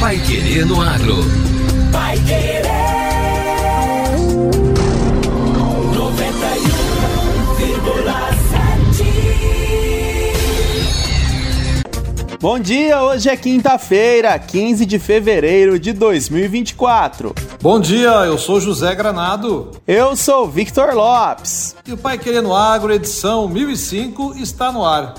Pai Querer no Agro. Pai Querer. 91,7. Bom dia, hoje é quinta-feira, 15 de fevereiro de 2024. Bom dia, eu sou José Granado. Eu sou Victor Lopes. E o Pai Querendo Agro, edição 1005, está no ar.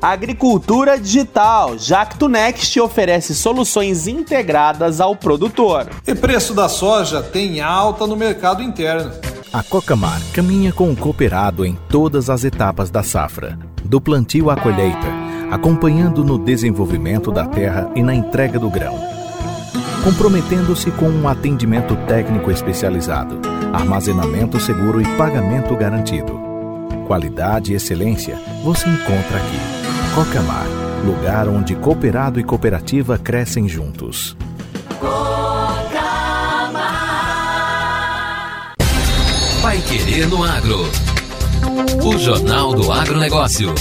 Agricultura Digital. Jacto Next oferece soluções integradas ao produtor. E preço da soja tem alta no mercado interno. A Cocamar caminha com o cooperado em todas as etapas da safra, do plantio à colheita, acompanhando no desenvolvimento da terra e na entrega do grão. Comprometendo-se com um atendimento técnico especializado, armazenamento seguro e pagamento garantido. Qualidade e excelência você encontra aqui. Cocamar, lugar onde cooperado e cooperativa crescem juntos. Pai Querer no Agro. O Jornal do Agronegócio.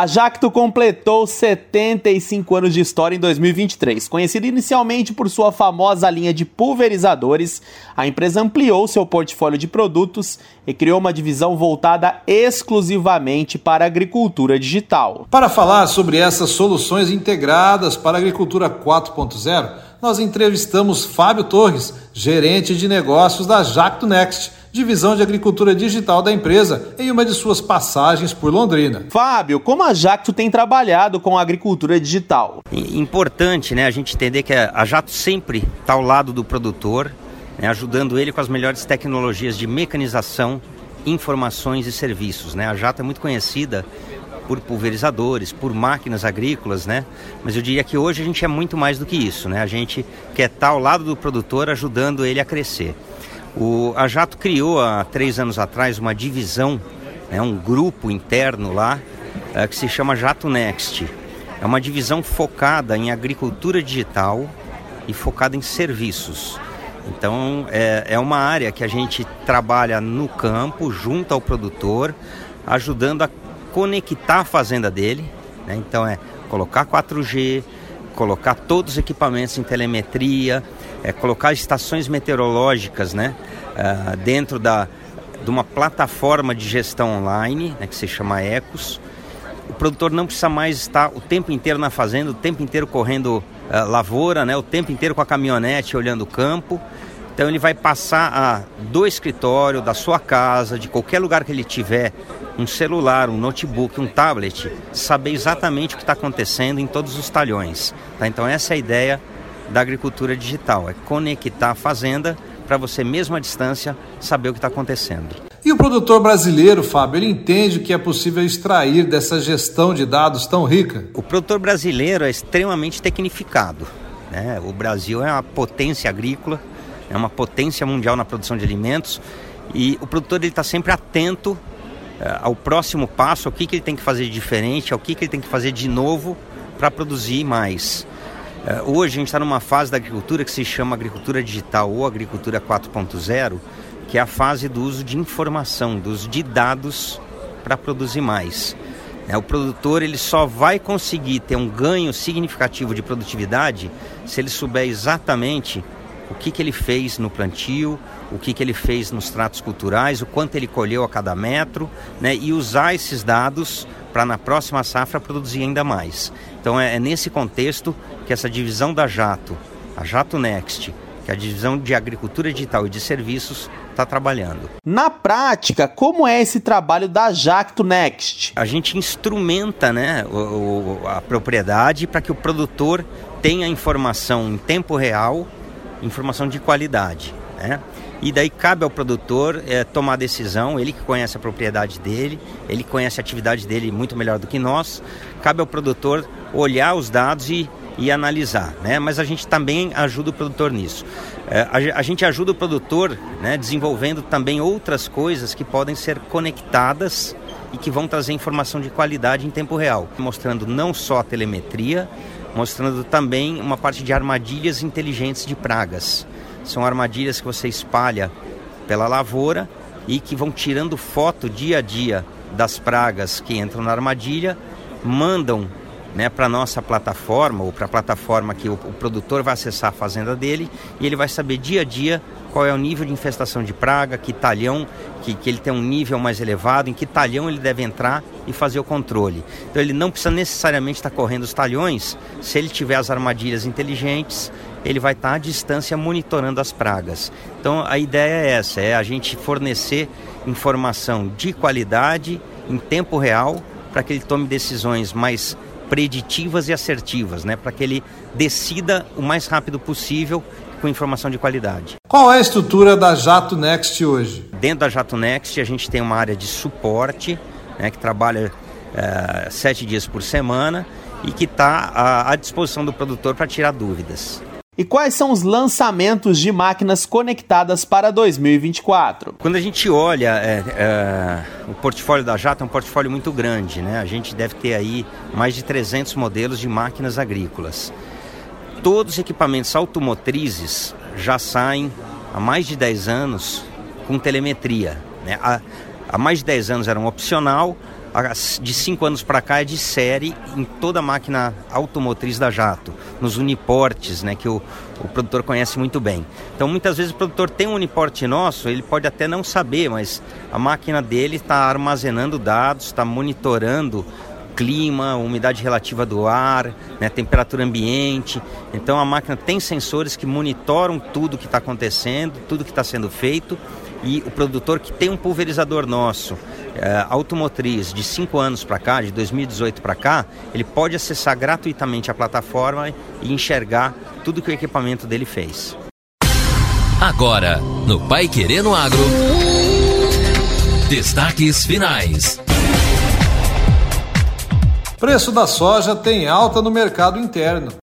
A Jacto completou 75 anos de história em 2023. Conhecida inicialmente por sua famosa linha de pulverizadores, a empresa ampliou seu portfólio de produtos e criou uma divisão voltada exclusivamente para a agricultura digital. Para falar sobre essas soluções integradas para a agricultura 4.0, nós entrevistamos Fábio Torres, gerente de negócios da Jacto Next divisão de agricultura digital da empresa, em uma de suas passagens por Londrina. Fábio, como a Jacto tem trabalhado com a agricultura digital? Importante, né, a gente entender que a Jacto sempre está ao lado do produtor, né, ajudando ele com as melhores tecnologias de mecanização, informações e serviços. Né? A Jacto é muito conhecida por pulverizadores, por máquinas agrícolas, né? Mas eu diria que hoje a gente é muito mais do que isso, né? A gente quer estar ao lado do produtor, ajudando ele a crescer. O, a Jato criou há três anos atrás uma divisão, né, um grupo interno lá, é, que se chama Jato Next. É uma divisão focada em agricultura digital e focada em serviços. Então é, é uma área que a gente trabalha no campo, junto ao produtor, ajudando a conectar a fazenda dele. Né? Então é colocar 4G, colocar todos os equipamentos em telemetria, é, colocar estações meteorológicas né, uh, dentro da, de uma plataforma de gestão online, né, que se chama Ecos. O produtor não precisa mais estar o tempo inteiro na fazenda, o tempo inteiro correndo uh, lavoura, né, o tempo inteiro com a caminhonete olhando o campo. Então ele vai passar a, do escritório, da sua casa, de qualquer lugar que ele tiver, um celular, um notebook, um tablet, saber exatamente o que está acontecendo em todos os talhões. Tá? Então essa é a ideia da agricultura digital, é conectar a fazenda para você mesmo à distância saber o que está acontecendo. E o produtor brasileiro, Fábio, ele entende o que é possível extrair dessa gestão de dados tão rica? O produtor brasileiro é extremamente tecnificado. Né? O Brasil é uma potência agrícola, é uma potência mundial na produção de alimentos e o produtor está sempre atento uh, ao próximo passo, ao que, que ele tem que fazer de diferente, ao que, que ele tem que fazer de novo para produzir mais. É, hoje a gente está numa fase da agricultura que se chama agricultura digital ou agricultura 4.0, que é a fase do uso de informação, do uso de dados para produzir mais. É, o produtor ele só vai conseguir ter um ganho significativo de produtividade se ele souber exatamente o que, que ele fez no plantio, o que, que ele fez nos tratos culturais, o quanto ele colheu a cada metro, né, e usar esses dados para na próxima safra produzir ainda mais. Então é, é nesse contexto que essa divisão da Jato, a Jato Next, que é a divisão de agricultura digital e de serviços, está trabalhando. Na prática, como é esse trabalho da Jacto Next? A gente instrumenta né, o, o, a propriedade para que o produtor tenha informação em tempo real, informação de qualidade. Né? E daí cabe ao produtor é, tomar a decisão, ele que conhece a propriedade dele, ele conhece a atividade dele muito melhor do que nós. Cabe ao produtor olhar os dados e e analisar, né? Mas a gente também ajuda o produtor nisso. É, a, a, gente ajuda o produtor, né, desenvolvendo também outras coisas que podem ser conectadas e que vão trazer informação de qualidade em tempo real, mostrando não só a telemetria, mostrando também uma parte de armadilhas inteligentes de pragas. São armadilhas que você espalha pela lavoura e que vão tirando foto dia a dia das pragas que entram na armadilha, mandam né, para nossa plataforma ou para a plataforma que o, o, produtor vai acessar a fazenda dele e ele vai saber dia a dia qual é o nível de infestação de praga, que talhão, que, que ele tem um nível mais elevado, em que talhão ele deve entrar e fazer o controle. Então ele não precisa necessariamente estar correndo os talhões, se ele tiver as armadilhas inteligentes, ele vai estar à distância monitorando as pragas. Então a ideia é essa, é a gente fornecer informação de qualidade em tempo real para que ele tome decisões mais preditivas e assertivas, né, para que ele decida o mais rápido possível com informação de qualidade. Qual é a estrutura da Jato Next hoje? Dentro da Jato Next a gente tem uma área de suporte, né, que trabalha uh, sete dias por semana e que está à, à disposição do produtor para tirar dúvidas. E quais são os lançamentos de máquinas conectadas para 2024? Quando a gente olha é, é, o portfólio da Jato, é um portfólio muito grande, né? A gente deve ter aí mais de 300 modelos de máquinas agrícolas. Todos os equipamentos automotrizes já saem há mais de 10 anos com telemetria. Né? Há, há mais de 10 anos era um opcional, de cinco anos para cá é de série em toda a máquina automotriz da Jato, nos uniportes, né, que o, o produtor conhece muito bem. Então, muitas vezes o produtor tem um uniporte nosso, ele pode até não saber, mas a máquina dele está armazenando dados, está monitorando clima, umidade relativa do ar, né, temperatura ambiente. Então, a máquina tem sensores que monitoram tudo que está acontecendo, tudo que está sendo feito e o produtor que tem um pulverizador nosso é, automotriz de 5 anos para cá, de 2018 para cá, ele pode acessar gratuitamente a plataforma e enxergar tudo que o equipamento dele fez. Agora, no Pai Querendo Agro, destaques finais. Preço da soja tem alta no mercado interno.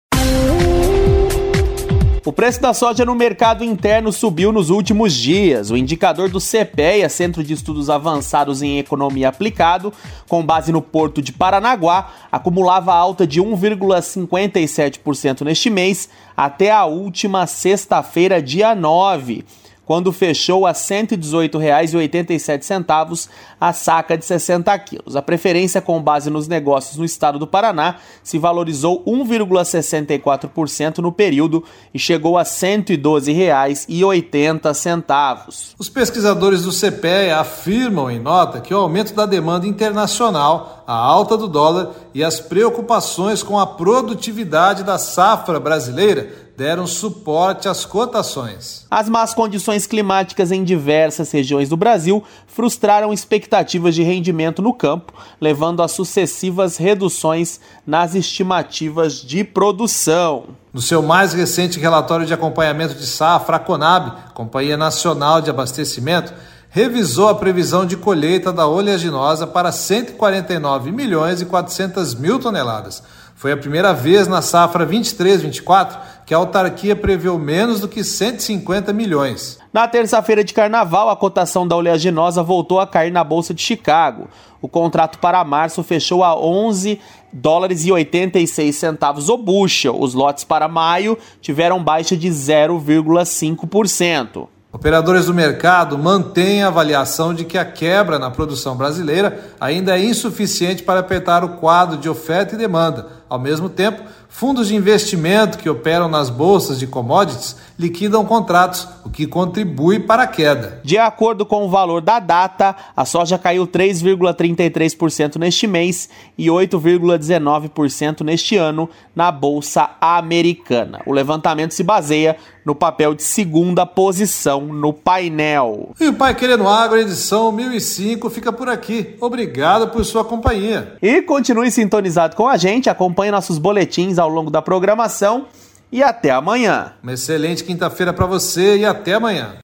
O preço da soja no mercado interno subiu nos últimos dias. O indicador do CPEA, Centro de Estudos Avançados em Economia Aplicado, com base no Porto de Paranaguá, acumulava alta de 1,57% neste mês até a última sexta-feira, dia 9 quando fechou a R$ 118,87 a saca de 60 quilos. A preferência com base nos negócios no estado do Paraná se valorizou 1,64% no período e chegou a R$ 112,80. Os pesquisadores do CPEA afirmam em nota que o aumento da demanda internacional, a alta do dólar e as preocupações com a produtividade da safra brasileira deram suporte às cotações. As más condições climáticas em diversas regiões do Brasil frustraram expectativas de rendimento no campo, levando a sucessivas reduções nas estimativas de produção. No seu mais recente relatório de acompanhamento de safra, a Conab, Companhia Nacional de Abastecimento, revisou a previsão de colheita da oleaginosa para 149 milhões e 400 mil toneladas. Foi a primeira vez na safra 23-24 que a autarquia preveu menos do que 150 milhões. Na terça-feira de carnaval, a cotação da oleaginosa voltou a cair na Bolsa de Chicago. O contrato para março fechou a 11 dólares e 86 centavos o bushel. Os lotes para maio tiveram baixa de 0,5%. Operadores do mercado mantêm a avaliação de que a quebra na produção brasileira ainda é insuficiente para apertar o quadro de oferta e demanda. Ao mesmo tempo, Fundos de investimento que operam nas bolsas de commodities liquidam contratos, o que contribui para a queda. De acordo com o valor da data, a soja caiu 3,33% neste mês e 8,19% neste ano na bolsa americana. O levantamento se baseia no papel de segunda posição no painel. E o Pai Querendo Agro, edição 1005, fica por aqui. Obrigado por sua companhia. E continue sintonizado com a gente, acompanhe nossos boletins ao longo da programação e até amanhã. Uma excelente quinta-feira para você e até amanhã.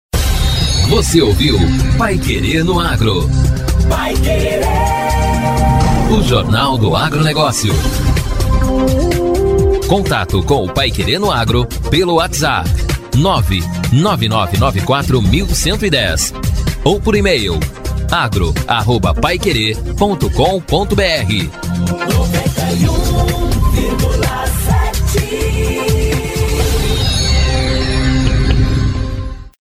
Você ouviu Pai Querer no Agro. Pai Querer. O Jornal do Agronegócio. Contato com o Pai Querer no Agro pelo WhatsApp 999941110 ou por e-mail agro@paiquerer.com.br.